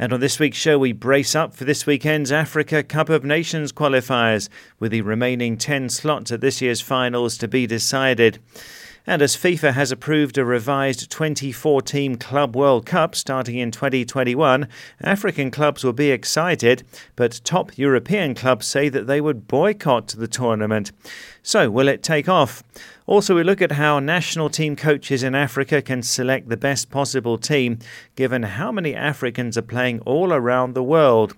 And on this week's show, we brace up for this weekend's Africa Cup of Nations qualifiers, with the remaining 10 slots at this year's finals to be decided. And as FIFA has approved a revised 24 team Club World Cup starting in 2021, African clubs will be excited, but top European clubs say that they would boycott the tournament. So, will it take off? Also, we look at how national team coaches in Africa can select the best possible team given how many Africans are playing all around the world.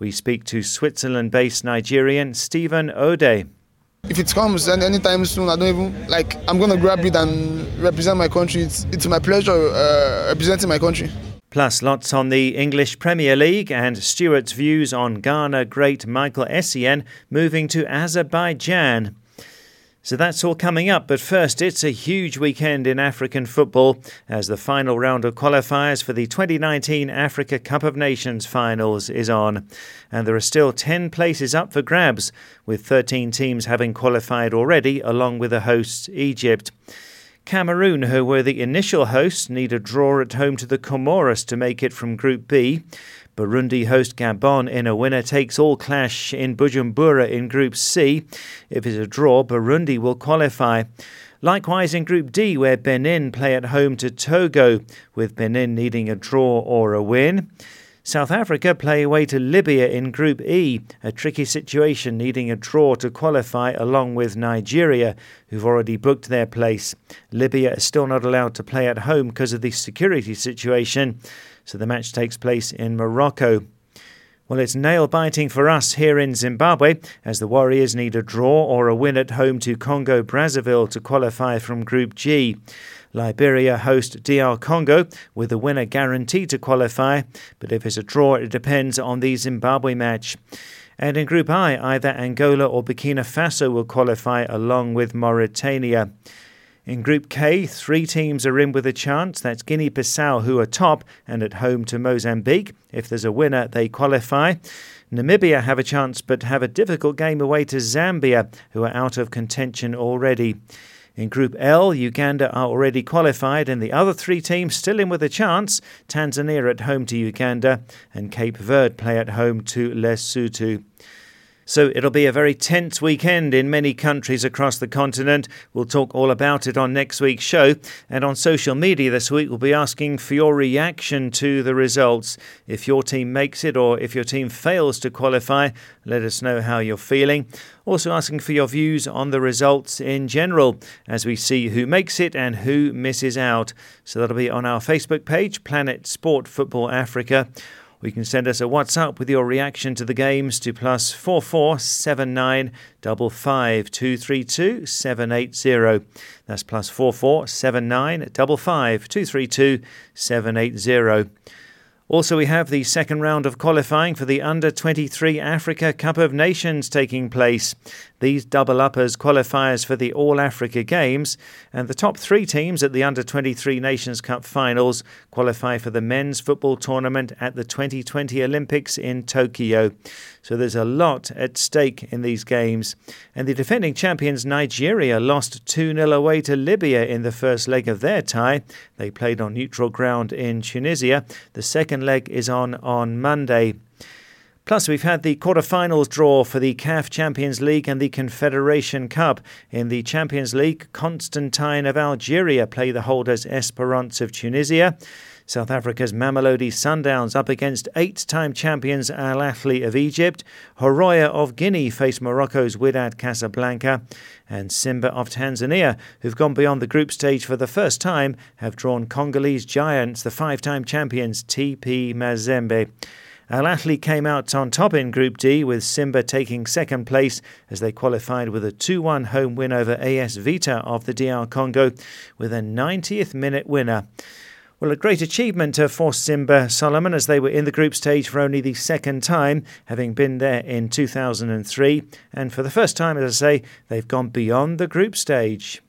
We speak to Switzerland based Nigerian Stephen Odeh. If it comes and anytime soon, I don't even like. I'm gonna grab it and represent my country. It's, it's my pleasure uh, representing my country. Plus, lots on the English Premier League and Stuart's views on Ghana great Michael Essien moving to Azerbaijan. So that's all coming up, but first, it's a huge weekend in African football as the final round of qualifiers for the 2019 Africa Cup of Nations finals is on. And there are still 10 places up for grabs, with 13 teams having qualified already, along with the hosts, Egypt. Cameroon, who were the initial hosts, need a draw at home to the Comoros to make it from Group B. Burundi host Gabon in a winner takes all clash in Bujumbura in Group C. If it's a draw, Burundi will qualify. Likewise in Group D, where Benin play at home to Togo, with Benin needing a draw or a win. South Africa play away to Libya in Group E, a tricky situation needing a draw to qualify along with Nigeria, who've already booked their place. Libya is still not allowed to play at home because of the security situation so the match takes place in Morocco. Well, it's nail biting for us here in Zimbabwe as the Warriors need a draw or a win at home to Congo Brazzaville to qualify from Group G. Liberia host DR Congo with the winner guaranteed to qualify, but if it's a draw, it depends on the Zimbabwe match. And in Group I, either Angola or Burkina Faso will qualify along with Mauritania. In Group K, three teams are in with a chance. That's Guinea Bissau, who are top and at home to Mozambique. If there's a winner, they qualify. Namibia have a chance but have a difficult game away to Zambia, who are out of contention already. In Group L, Uganda are already qualified, and the other three teams still in with a chance. Tanzania at home to Uganda, and Cape Verde play at home to Lesotho. So it'll be a very tense weekend in many countries across the continent. We'll talk all about it on next week's show. And on social media this week, we'll be asking for your reaction to the results. If your team makes it or if your team fails to qualify, let us know how you're feeling. Also asking for your views on the results in general as we see who makes it and who misses out. So that'll be on our Facebook page, Planet Sport Football Africa you can send us a WhatsApp with your reaction to the games to plus four four seven nine double five two three two seven eight zero. That's plus four four seven nine double five two three two seven eight zero. Also, we have the second round of qualifying for the Under 23 Africa Cup of Nations taking place. These double up as qualifiers for the All Africa Games, and the top three teams at the Under 23 Nations Cup finals qualify for the men's football tournament at the 2020 Olympics in Tokyo. So there's a lot at stake in these games. And the defending champions Nigeria lost 2 0 away to Libya in the first leg of their tie. They played on neutral ground in Tunisia. The second leg is on on Monday. Plus, we've had the quarter-finals draw for the CAF Champions League and the Confederation Cup. In the Champions League, Constantine of Algeria play the holders Esperance of Tunisia. South Africa's Mamelodi Sundowns up against eight time champions Al Ahly of Egypt. Horoya of Guinea face Morocco's Wydad Casablanca. And Simba of Tanzania, who've gone beyond the group stage for the first time, have drawn Congolese giants, the five time champions TP Mazembe. Al Ahly came out on top in Group D, with Simba taking second place as they qualified with a 2 1 home win over AS Vita of the DR Congo with a 90th minute winner. Well, a great achievement for Simba Solomon as they were in the group stage for only the second time, having been there in 2003. And for the first time, as I say, they've gone beyond the group stage.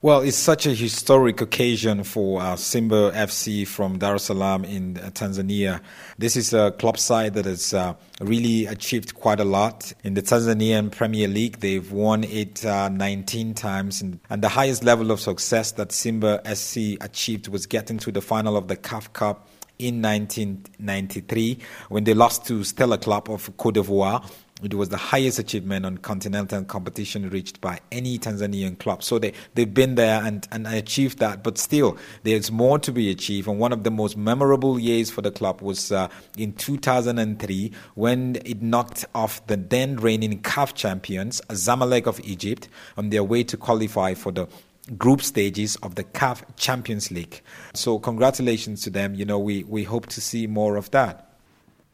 Well, it's such a historic occasion for uh, Simba FC from Dar es Salaam in uh, Tanzania. This is a club side that has uh, really achieved quite a lot in the Tanzanian Premier League. They've won it uh, 19 times, and, and, the highest level of success that Simba SC achieved was getting to the final of the CAF Cup in 1993 when they lost to Stella Club of Cote d'Ivoire it was the highest achievement on continental competition reached by any Tanzanian club. So they, they've been there and, and achieved that, but still, there's more to be achieved. And one of the most memorable years for the club was uh, in 2003 when it knocked off the then reigning CAF champions, Zamalek of Egypt, on their way to qualify for the group stages of the CAF Champions League. So congratulations to them. You know, we, we hope to see more of that.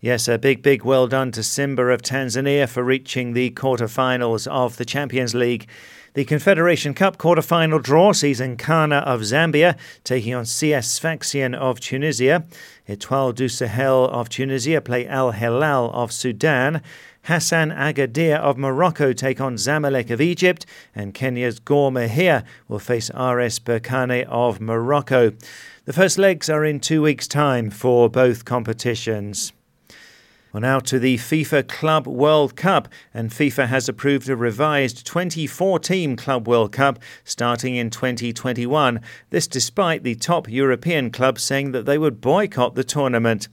Yes, a big, big well done to Simba of Tanzania for reaching the quarter-finals of the Champions League. The Confederation Cup quarter-final draw sees Nkana of Zambia taking on CS Sfaxien of Tunisia. Etoile du Sahel of Tunisia play Al Hilal of Sudan. Hassania Agadir of Morocco take on Zamalek of Egypt, and Kenya's Gor Mahia will face RS Berkane of Morocco. The first legs are in two weeks' time for both competitions. Well, now to the FIFA Club World Cup, and FIFA has approved a revised 24 team Club World Cup starting in 2021. This despite the top European clubs saying that they would boycott the tournament.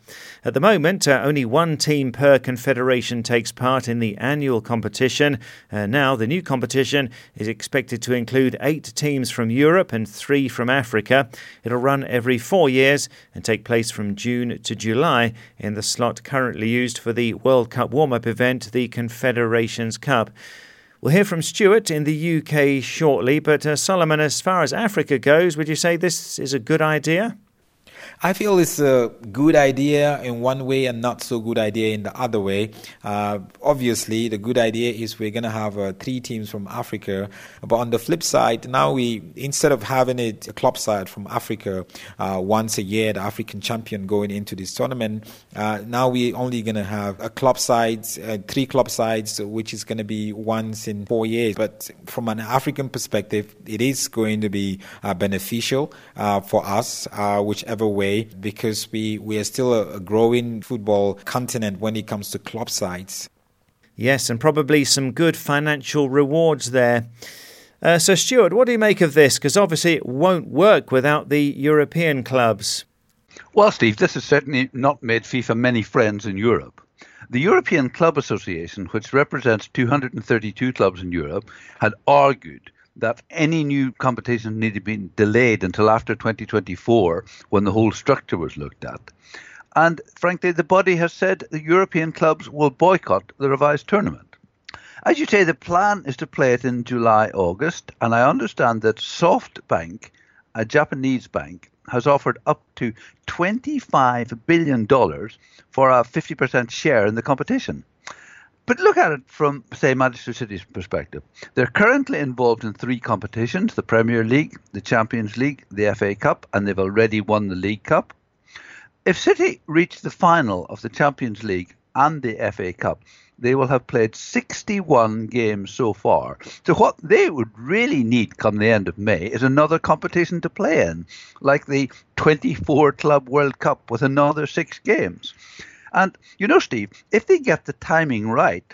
At the moment, uh, only one team per confederation takes part in the annual competition. Uh, now, the new competition is expected to include eight teams from Europe and three from Africa. It'll run every four years and take place from June to July in the slot currently used used for the World Cup warm up event, the Confederations Cup. We'll hear from Stuart in the UK shortly, but uh, Solomon, as far as Africa goes, would you say this is a good idea? I feel it's a good idea in one way and not so good idea in the other way. Uh, obviously, the good idea is we're going to have uh, three teams from Africa. But on the flip side, now we instead of having it a club side from Africa uh, once a year, the African champion going into this tournament, uh, now we're only going to have a club side, uh, three club sides, which is going to be once in four years. But from an African perspective, it is going to be uh, beneficial for us, whichever way way because we, we are still a, a growing football continent when it comes to club sides. Yes, and probably some good financial rewards there. Uh, so, Stuart, what do you make of this? Because obviously it won't work without the European clubs. Well, Steve, this has certainly not made FIFA many friends in Europe. The European Club Association, which represents 232 clubs in Europe, had argued that any new competition needed to be delayed until after 2024 when the whole structure was looked at. And frankly, the body has said the European clubs will boycott the revised tournament. As you say, the plan is to play it in July, August, and I understand that SoftBank, a Japanese bank, has offered up to $25 billion for a 50% share in the competition. But look at it from, say, Manchester City's perspective. They're currently involved in three competitions the Premier League, the Champions League, the FA Cup, and they've already won the League Cup. If City reach the final of the Champions League and the FA Cup, they will have played 61 games so far. So, what they would really need come the end of May is another competition to play in, like the 24 Club World Cup with another six games. And you know, Steve, if they get the timing right,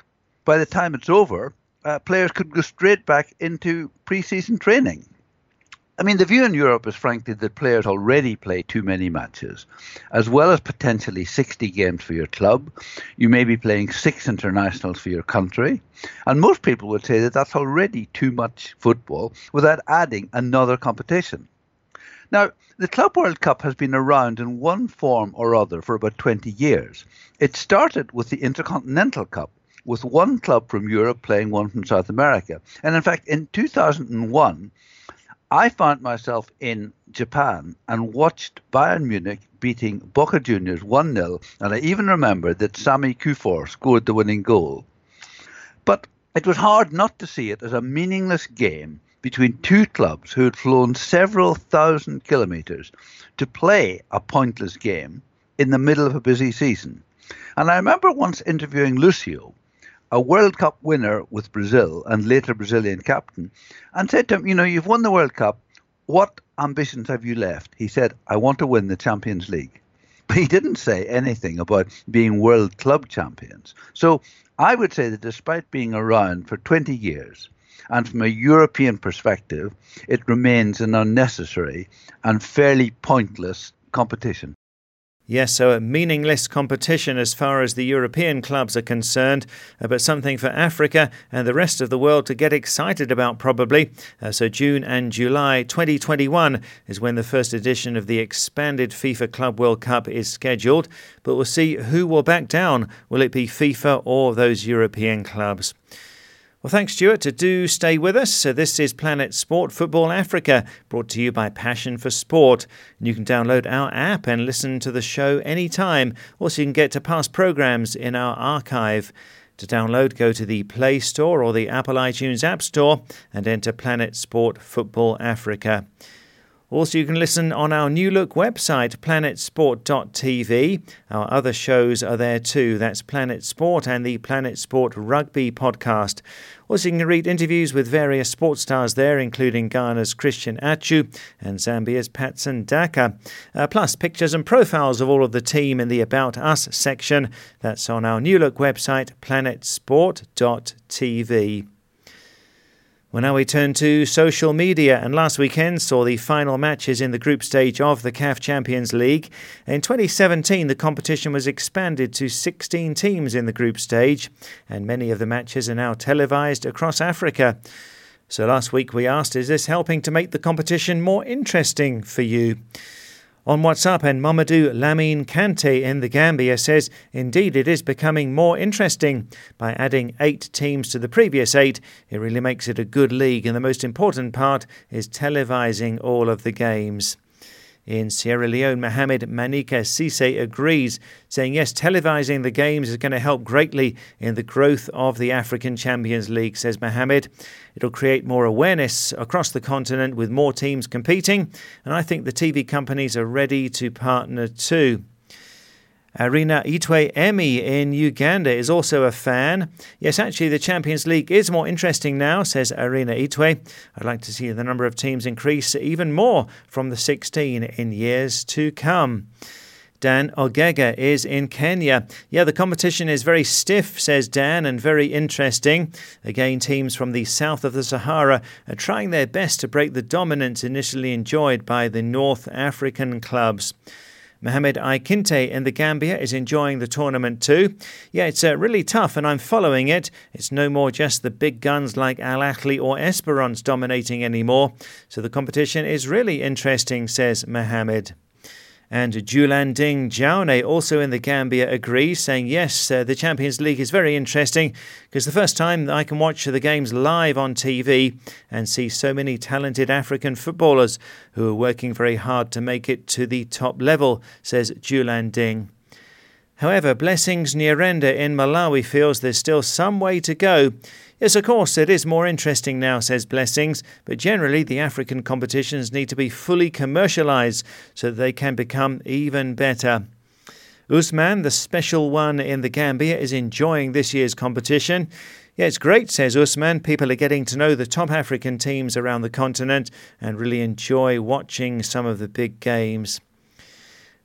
by the time it's over, uh, players could go straight back into preseason training. I mean, the view in Europe is frankly that players already play too many matches, as well as potentially 60 games for your club. You may be playing six internationals for your country. And most people would say that that's already too much football without adding another competition. Now, the Club World Cup has been around in one form or other for about 20 years. It started with the Intercontinental Cup, with one club from Europe playing one from South America. And in fact, in 2001, I found myself in Japan and watched Bayern Munich beating Boca Juniors 1 0. And I even remember that Sammy Kuffour scored the winning goal. But it was hard not to see it as a meaningless game between two clubs who had flown several thousand kilometres to play a pointless game in the middle of a busy season. And I remember once interviewing Lucio, a World Cup winner with Brazil and later Brazilian captain, and said to him, You know, you've won the World Cup. What ambitions have you left? He said, I want to win the Champions League. But he didn't say anything about being world club champions. So I would say that despite being around for 20 years, and from a European perspective, it remains an unnecessary and fairly pointless competition. Yes, so a meaningless competition as far as the European clubs are concerned, uh, but something for Africa and the rest of the world to get excited about, probably. Uh, so, June and July 2021 is when the first edition of the expanded FIFA Club World Cup is scheduled, but we'll see who will back down. Will it be FIFA or those European clubs? Well, thanks, Stuart. To do stay with us. So this is Planet Sport Football Africa, brought to you by Passion for Sport. And you can download our app and listen to the show anytime. Also, you can get to past programs in our archive. To download, go to the Play Store or the Apple iTunes App Store and enter Planet Sport Football Africa. Also, you can listen on our new look website, planetsport.tv. Our other shows are there too. That's Planet Sport and the Planet Sport Rugby podcast. Also, you can read interviews with various sports stars there, including Ghana's Christian Atsu and Zambia's Patson Daka. Uh, plus, pictures and profiles of all of the team in the About Us section. That's on our new look website, planetsport.tv. Well, now we turn to social media, and last weekend saw the final matches in the group stage of the CAF Champions League. In 2017, the competition was expanded to 16 teams in the group stage, and many of the matches are now televised across Africa. So last week we asked, is this helping to make the competition more interesting for you? On WhatsApp, and Mamadou Lamine Kante in the Gambia says, Indeed, it is becoming more interesting. By adding eight teams to the previous eight, it really makes it a good league, and the most important part is televising all of the games. In Sierra Leone, Mohamed Manika Sise agrees, saying yes, televising the games is going to help greatly in the growth of the African Champions League, says Mohamed. It'll create more awareness across the continent with more teams competing, and I think the TV companies are ready to partner too. Arena Itwe Emi in Uganda is also a fan. Yes, actually, the Champions League is more interesting now, says Arena Itwe. I'd like to see the number of teams increase even more from the 16 in years to come. Dan Ogega is in Kenya. Yeah, the competition is very stiff, says Dan, and very interesting. Again, teams from the south of the Sahara are trying their best to break the dominance initially enjoyed by the North African clubs. Mohamed Aikinte in the Gambia is enjoying the tournament too. Yeah, it's uh, really tough and I'm following it. It's no more just the big guns like Al Ahly or Esperance dominating anymore. So the competition is really interesting, says Mohamed. And Julanding Jaune, also in the Gambia, agrees, saying, Yes, uh, the Champions League is very interesting because the first time I can watch the games live on TV and see so many talented African footballers who are working very hard to make it to the top level, says Julanding. However, Blessings Nyarenda in Malawi feels there's still some way to go. Yes, of course, it is more interesting now, says Blessings, but generally the African competitions need to be fully commercialised so that they can become even better. Usman, the special one in the Gambia, is enjoying this year's competition. Yeah, it's great, says Usman. People are getting to know the top African teams around the continent and really enjoy watching some of the big games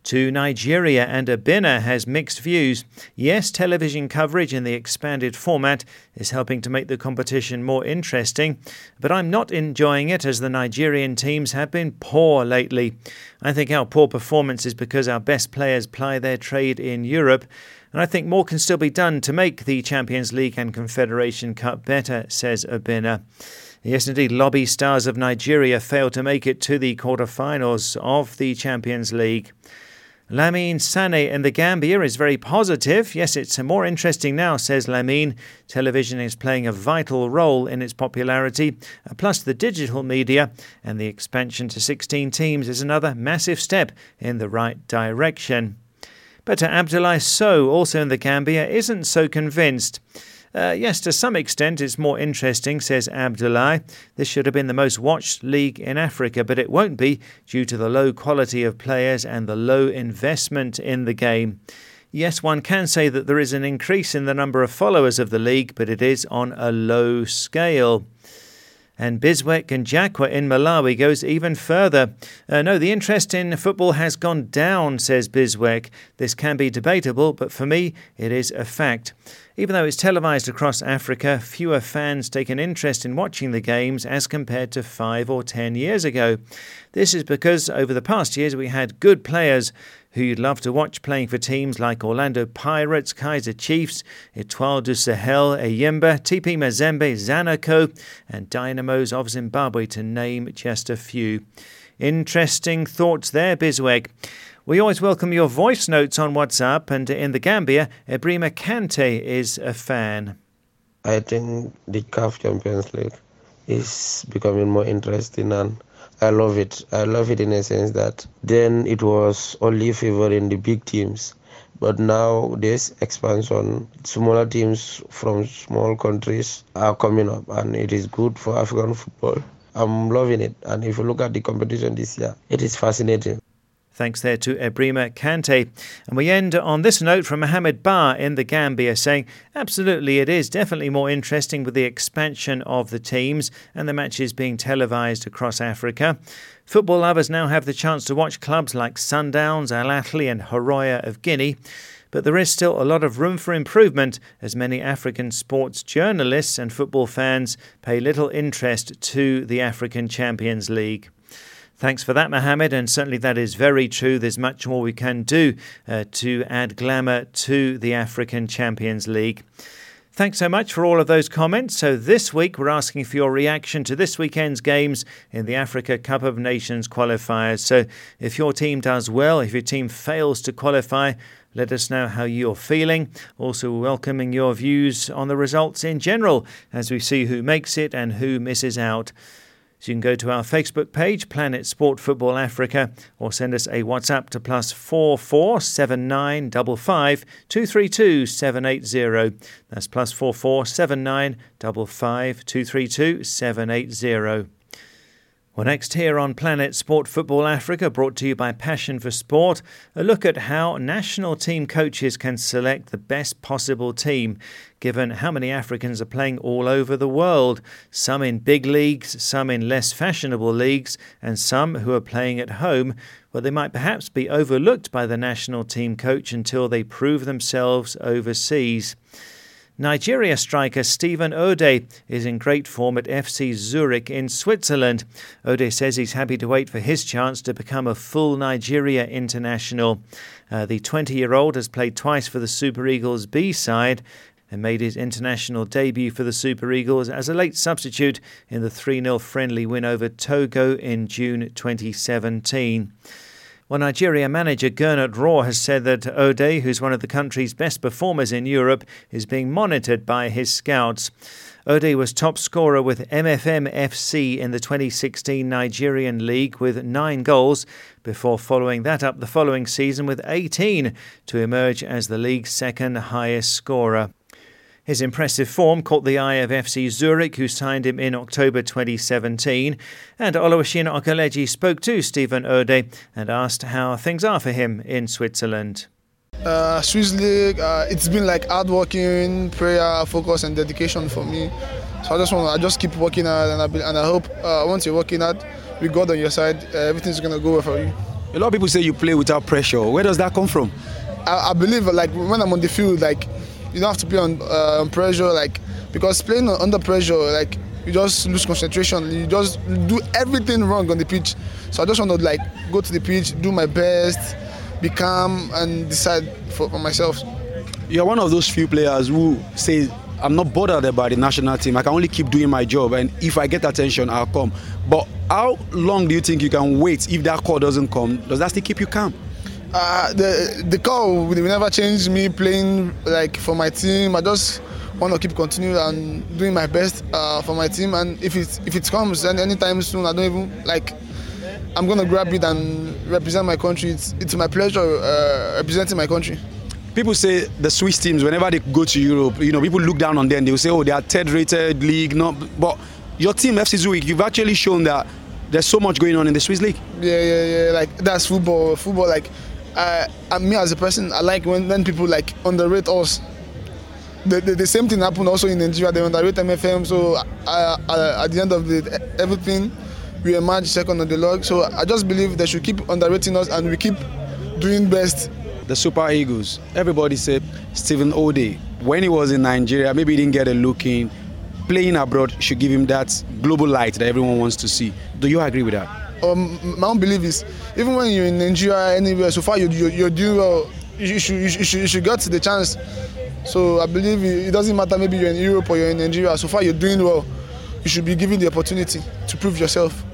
to Nigeria, and Abina has mixed views. Yes, television coverage in the expanded format is helping to make the competition more interesting, but I'm not enjoying it as the Nigerian teams have been poor lately. I think our poor performance is because our best players ply their trade in Europe. And I think more can still be done to make the Champions League and Confederation Cup better, says Abina. Yes, indeed, Lobi Stars of Nigeria failed to make it to the quarter-finals of the Champions League. Lamine Sane in the Gambia is very positive. Yes, it's more interesting now, says Lamine. Television is playing a vital role in its popularity, uh, plus the digital media, and the expansion to 16 teams is another massive step in the right direction. But Abdullah So, also in the Gambia, isn't so convinced. Uh, yes, to some extent it's more interesting, says Abdullah. This should have been the most watched league in Africa, but it won't be due to the low quality of players and the low investment in the game. Yes, one can say that there is an increase in the number of followers of the league, but it is on a low scale. And Biswek and Jakwa in Malawi goes even further. Uh, no, the interest in football has gone down, says Biswek. This can be debatable, but for me, it is a fact. Even though it's televised across Africa, fewer fans take an interest in watching the games as compared to five or ten years ago. This is because over the past years we had good players who you'd love to watch playing for teams like Orlando Pirates, Kaizer Chiefs, Etoile du Sahel, Enyimba, TP Mazembe, Zanaco, and Dynamos of Zimbabwe, to name just a few. Interesting thoughts there, Bisweg. We always welcome your voice notes on WhatsApp, and in the Gambia, Ebrima Kante is a fan. I think the CAF Champions League is becoming more interesting and I love it. I love it in a sense that then it was only favoring the big teams. But now this expansion, smaller teams from small countries are coming up and it is good for African football. I'm loving it. And if you look at the competition this year, it is fascinating. Thanks there to Ebrima Kante. And we end on this note from Mohammed Bar in the Gambia saying, Absolutely, it is definitely more interesting with the expansion of the teams and the matches being televised across Africa. Football lovers now have the chance to watch clubs like Sundowns, Al Ahly, and Horoya of Guinea. But there is still a lot of room for improvement as many African sports journalists and football fans pay little interest to the African Champions League. Thanks for that, Mohammed. And certainly that is very true. There's much more we can do uh, to add glamour to the African Champions League. Thanks so much for all of those comments. So, this week we're asking for your reaction to this weekend's games in the Africa Cup of Nations qualifiers. So, if your team does well, if your team fails to qualify, let us know how you're feeling. Also, welcoming your views on the results in general as we see who makes it and who misses out. So you can go to our Facebook page, Planet Sport Football Africa, or send us a WhatsApp to plus four four seven nine double five two three two seven eight zero. That's plus four four seven nine double five two three two seven eight zero. Well, next here on Planet Sport Football Africa, brought to you by Passion for Sport, a look at how national team coaches can select the best possible team, given how many Africans are playing all over the world, some in big leagues, some in less fashionable leagues, and some who are playing at home, where they might perhaps be overlooked by the national team coach until they prove themselves overseas. Nigeria striker Stephen Odeh is in great form at FC Zurich in Switzerland. Odeh says he's happy to wait for his chance to become a full Nigeria international. Uh, the 20 year old has played twice for the Super Eagles B side and made his international debut for the Super Eagles as a late substitute in the 3 0 friendly win over Togo in June 2017. Well, Nigeria manager Gernot Rohr has said that Odeh, who's one of the country's best performers in Europe, is being monitored by his scouts. Odeh was top scorer with MFM FC in the 2016 Nigerian League with nine goals, before following that up the following season with 18 to emerge as the league's second highest scorer. His impressive form caught the eye of FC Zurich, who signed him in October 2017. And Oluwashina Okeleji spoke to Stephen Odeh and asked how things are for him in Switzerland. Uh, Swiss League, uh, it's been like hard working, prayer, focus, and dedication for me. So I just want to, I just keep working hard, and I, be, and I hope uh, once you're working hard, with God on your side, uh, everything's gonna go well for you. A lot of people say you play without pressure. Where does that come from? I, I believe like when I'm on the field, like you don't have to play on uh, pressure, like because playing under pressure, like you just lose concentration. You just do everything wrong on the pitch. So I just want to like go to the pitch, do my best, be calm, and decide for, for myself. You're one of those few players who say, "I'm not bothered about the national team. I can only keep doing my job, and if I get attention, I'll come." But how long do you think you can wait if that call doesn't come? Does that still keep you calm? Uh, the the call will never change me playing like for my team. I just want to keep continuing and doing my best uh, for my team. And if it if it comes and anytime soon, I don't even like. I'm gonna grab it and represent my country. It's, it's my pleasure uh, representing my country. people say the Swiss teams, whenever they go to Europe, you know, people look down on them. They will say, oh, they are third-rated league. Not, but your team, FC Zurich, you've actually shown that there's so much going on in the Swiss league. Yeah, yeah, yeah. Like that's football. Football, like, uh, me as a person, I like when, when people like underrate us. The, the, the same thing happened also in Nigeria. They underrate MFM. So uh, uh, at the end of the everything, we emerge second on the log. So I just believe they should keep underrating us and we keep doing best the Super Eagles. Everybody said Stephen Odeh, when he was in Nigeria, maybe he didn't get a look in. Playing abroad should give him that global light that everyone wants to see. Do you agree with that? Um, my own belief is, even when you're in Nigeria, anywhere, so far you, you, you're doing well, you should, you, should, you should get the chance. So I believe it doesn't matter, maybe you're in Europe or you're in Nigeria, so far you're doing well, you should be given the opportunity to prove yourself.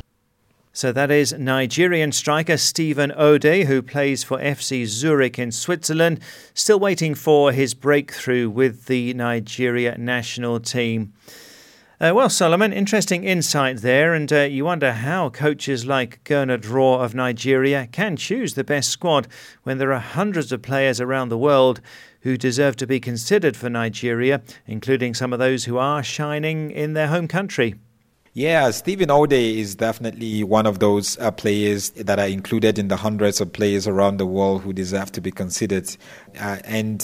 So that is Nigerian striker Stephen Odeh, who plays for FC Zurich in Switzerland, still waiting for his breakthrough with the Nigeria national team. Uh, well, Solomon, interesting insight there, and uh, you wonder how coaches like Gernot Rohr of Nigeria can choose the best squad when there are hundreds of players around the world who deserve to be considered for Nigeria, including some of those who are shining in their home country. Yeah, Stephen Odeh is definitely one of those uh, players that are included in the hundreds of players around the world who deserve to be considered. Uh, and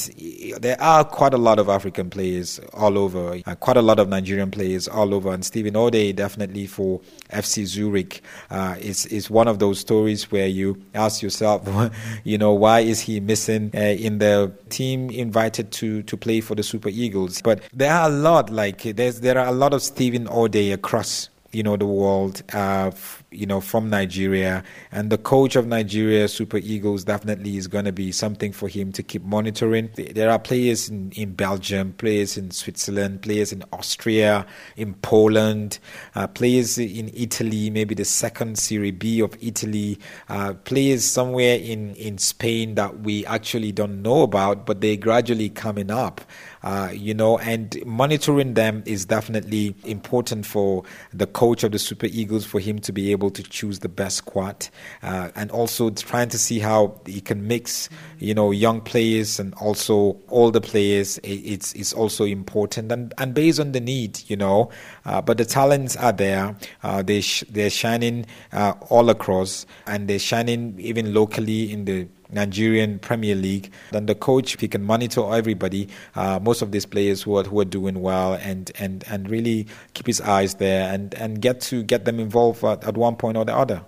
there are quite a lot of African players all over, uh, quite a lot of Nigerian players all over. And Stephen Odeh, definitely for FC Zurich, uh, is is one of those stories where you ask yourself, you know, why is he missing uh, in the team invited to to play for the Super Eagles? But there are a lot, like there's there are a lot of Stephen Odeh across you know the world uh, you know from Nigeria. And the coach of Nigeria Super Eagles definitely is going to be something for him to keep monitoring. There are players in, in Belgium players in Switzerland players in Austria in Poland uh, players in Italy maybe the second Serie B of Italy uh, players somewhere in in Spain that we actually don't know about but they're gradually coming up uh, you know, and monitoring them is definitely important for the coach of the Super Eagles for him to be able to choose the best squad, uh, and also trying to see how he can mix, you know, young players and also older players. It's it's also important, and and based on the need, you know, uh, but the talents are there. Uh, they sh- they're shining uh, all across, and they're shining even locally in the Nigerian Premier League, then the coach he can monitor everybody, uh, most of these players who are who are doing well, and and and really keep his eyes there and and get to get them involved at, at one point or the other.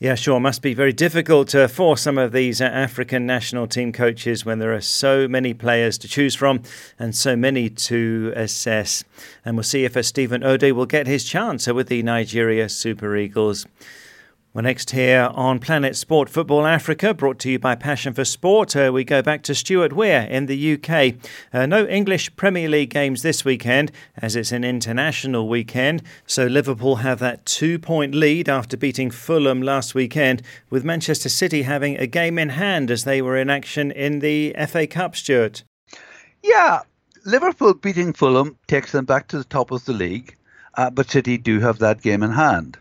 Yeah, sure. Must be very difficult uh, for some of these uh, African national team coaches when there are so many players to choose from and so many to assess. And we'll see if uh, Stephen Odeh will get his chance with the Nigeria Super Eagles. Well, next here on Planet Sport Football Africa, brought to you by Passion for Sport, uh, we go back to Stuart Weir in the UK. Uh, no English Premier League games this weekend, as it's an international weekend. So Liverpool have that two point lead after beating Fulham last weekend, with Manchester City having a game in hand as they were in action in the FA Cup, Stuart. Yeah, Liverpool beating Fulham takes them back to the top of the league, uh, but City do have that game in hand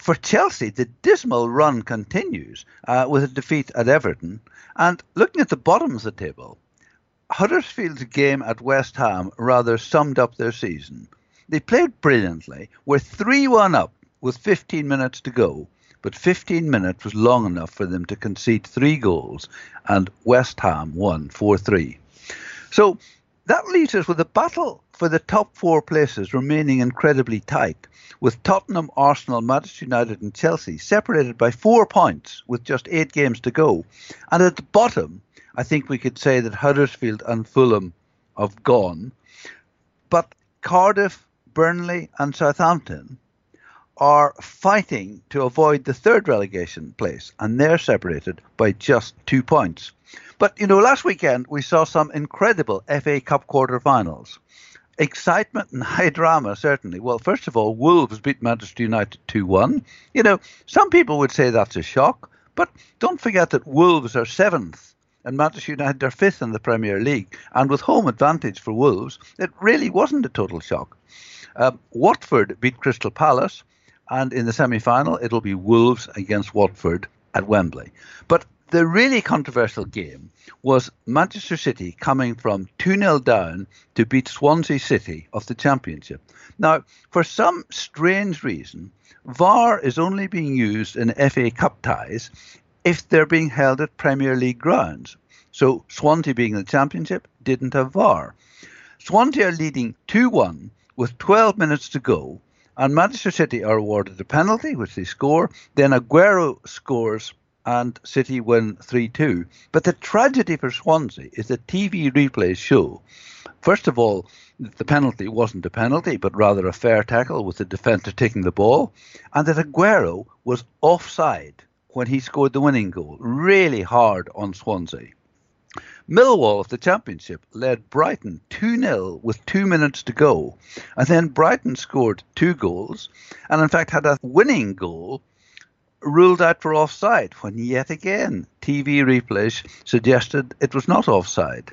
for Chelsea, the dismal run continues uh, with a defeat at Everton. And looking at the bottom of the table, Huddersfield's game at West Ham rather summed up their season. They played brilliantly, were 3 1 up with 15 minutes to go, but 15 minutes was long enough for them to concede three goals, and West Ham won 4 3. So that leaves us with a battle for the top four places remaining incredibly tight with Tottenham, Arsenal, Manchester United, and Chelsea separated by four points with just eight games to go. And at the bottom, I think we could say that Huddersfield and Fulham have gone. But Cardiff, Burnley, and Southampton are fighting to avoid the third relegation place, and they're separated by just two points. But, you know, last weekend we saw some incredible FA Cup quarter-finals excitement and high drama, certainly. Well, first of all, Wolves beat Manchester United 2 1. You know, some people would say that's a shock, but don't forget that Wolves are seventh and Manchester United are fifth in the Premier League. And with home advantage for Wolves, it really wasn't a total shock. Uh, Watford beat Crystal Palace, and in the semi final, it'll be Wolves against Watford at Wembley. But the really controversial game was Manchester City coming from 2 0 down to beat Swansea City of the Championship. Now, for some strange reason, VAR is only being used in FA Cup ties if they're being held at Premier League grounds. So Swansea being in the Championship didn't have VAR. Swansea are leading 2 1 with 12 minutes to go, and Manchester City are awarded a penalty, which they score. Then Aguero scores and City win 3 2. But the tragedy for Swansea is that TV replays show, first of all, the penalty wasn't a penalty, but rather a fair tackle with the defender taking the ball, and that Aguero was offside when he scored the winning goal. Really hard on Swansea. Millwall of the Championship led Brighton 2 0 with two minutes to go. And then Brighton scored two goals and, in fact, had a winning goal ruled out for offside when yet again TV replays suggested it was not offside.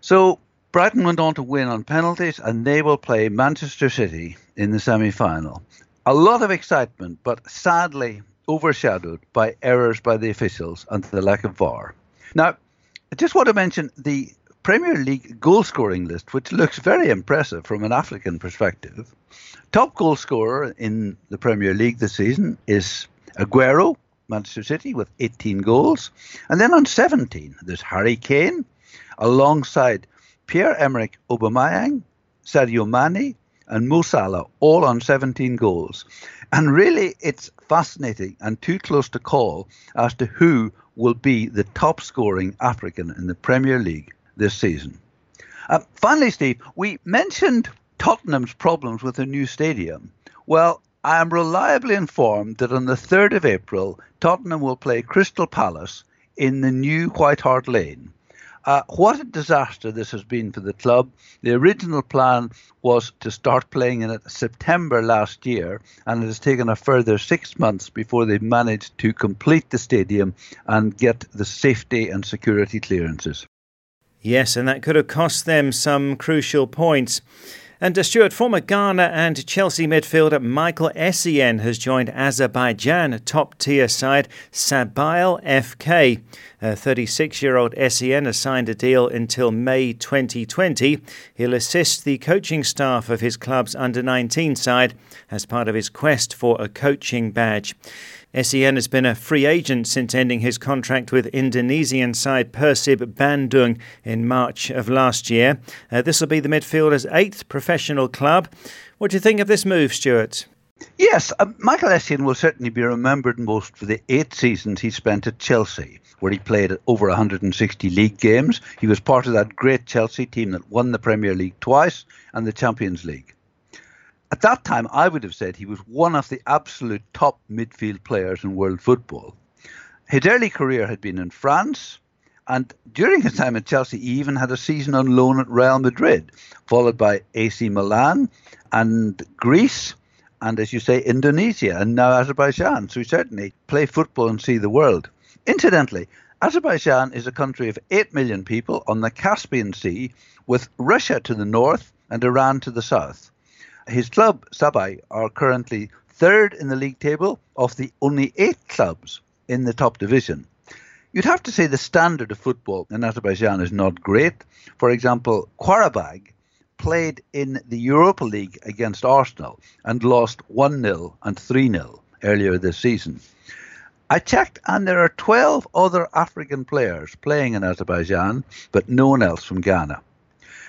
So Brighton went on to win on penalties and they will play Manchester City in the semi final. A lot of excitement, but sadly overshadowed by errors by the officials and the lack of VAR. Now, I just want to mention the Premier League goal scoring list, which looks very impressive from an African perspective. Top goal scorer in the Premier League this season is Aguero, Manchester City, with 18 goals. And then on 17, there's Harry Kane, alongside Pierre-Emerick Aubameyang, Sadio Mane, and Mo Salah, all on 17 goals. And really, it's fascinating and too close to call as to who will be the top scoring African in the Premier League this season. Uh, finally, Steve, we mentioned Tottenham's problems with the new stadium. Well, I am reliably informed that on the 3rd of April, Tottenham will play Crystal Palace in the new White Hart Lane. Uh, what a disaster this has been for the club. The original plan was to start playing in it September last year, and it has taken a further six months before they've managed to complete the stadium and get the safety and security clearances. Yes, and that could have cost them some crucial points. And Stuart, former Ghana and Chelsea midfielder Michael Essien has joined Azerbaijan top tier side Sabail FK. 36 year old Essien has signed a deal until May 2020. He'll assist the coaching staff of his club's under 19 side as part of his quest for a coaching badge. Essien has been a free agent since ending his contract with Indonesian side Persib Bandung in March of last year. Uh, this will be the midfielder's eighth professional club. What do you think of this move, Stuart? Yes, uh, Michael Essien will certainly be remembered most for the eight seasons he spent at Chelsea, where he played over 160 league games. He was part of that great Chelsea team that won the Premier League twice and the Champions League. At that time, I would have said he was one of the absolute top midfield players in world football. His early career had been in France, and during his time at Chelsea, he even had a season on loan at Real Madrid, followed by AC Milan and Greece, and as you say, Indonesia, and now Azerbaijan. So certainly play football and see the world. Incidentally, Azerbaijan is a country of 8 million people on the Caspian Sea, with Russia to the north and Iran to the south. His club, Sabail, are currently third in the league table of the only eight clubs in the top division. You'd have to say the standard of football in Azerbaijan is not great. For example, Qarabag played in the Europa League against Arsenal and lost 1 0 and 3 0 earlier this season. I checked, and there are 12 other African players playing in Azerbaijan, but no one else from Ghana.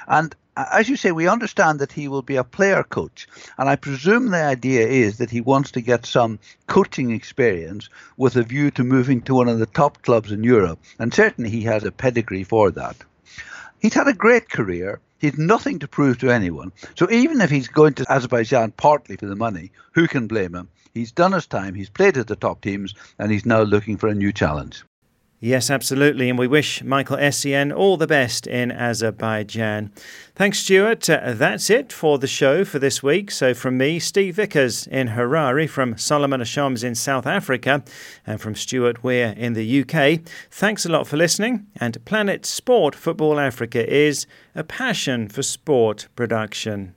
And as you say, we understand that he will be a player coach. And I presume the idea is that he wants to get some coaching experience with a view to moving to one of the top clubs in Europe. And certainly he has a pedigree for that. He's had a great career. He's nothing to prove to anyone. So even if he's going to Azerbaijan partly for the money, who can blame him? He's done his time, he's played at the top teams, and he's now looking for a new challenge. Yes, absolutely. And we wish Michael Essien all the best in Azerbaijan. Thanks, Stuart. Uh, that's it for the show for this week. So, from me, Steve Vickers in Harare, from Solomon Ashams in South Africa, and from Stuart Weir in the UK, thanks a lot for listening. And Planet Sport Football Africa is a passion for sport production.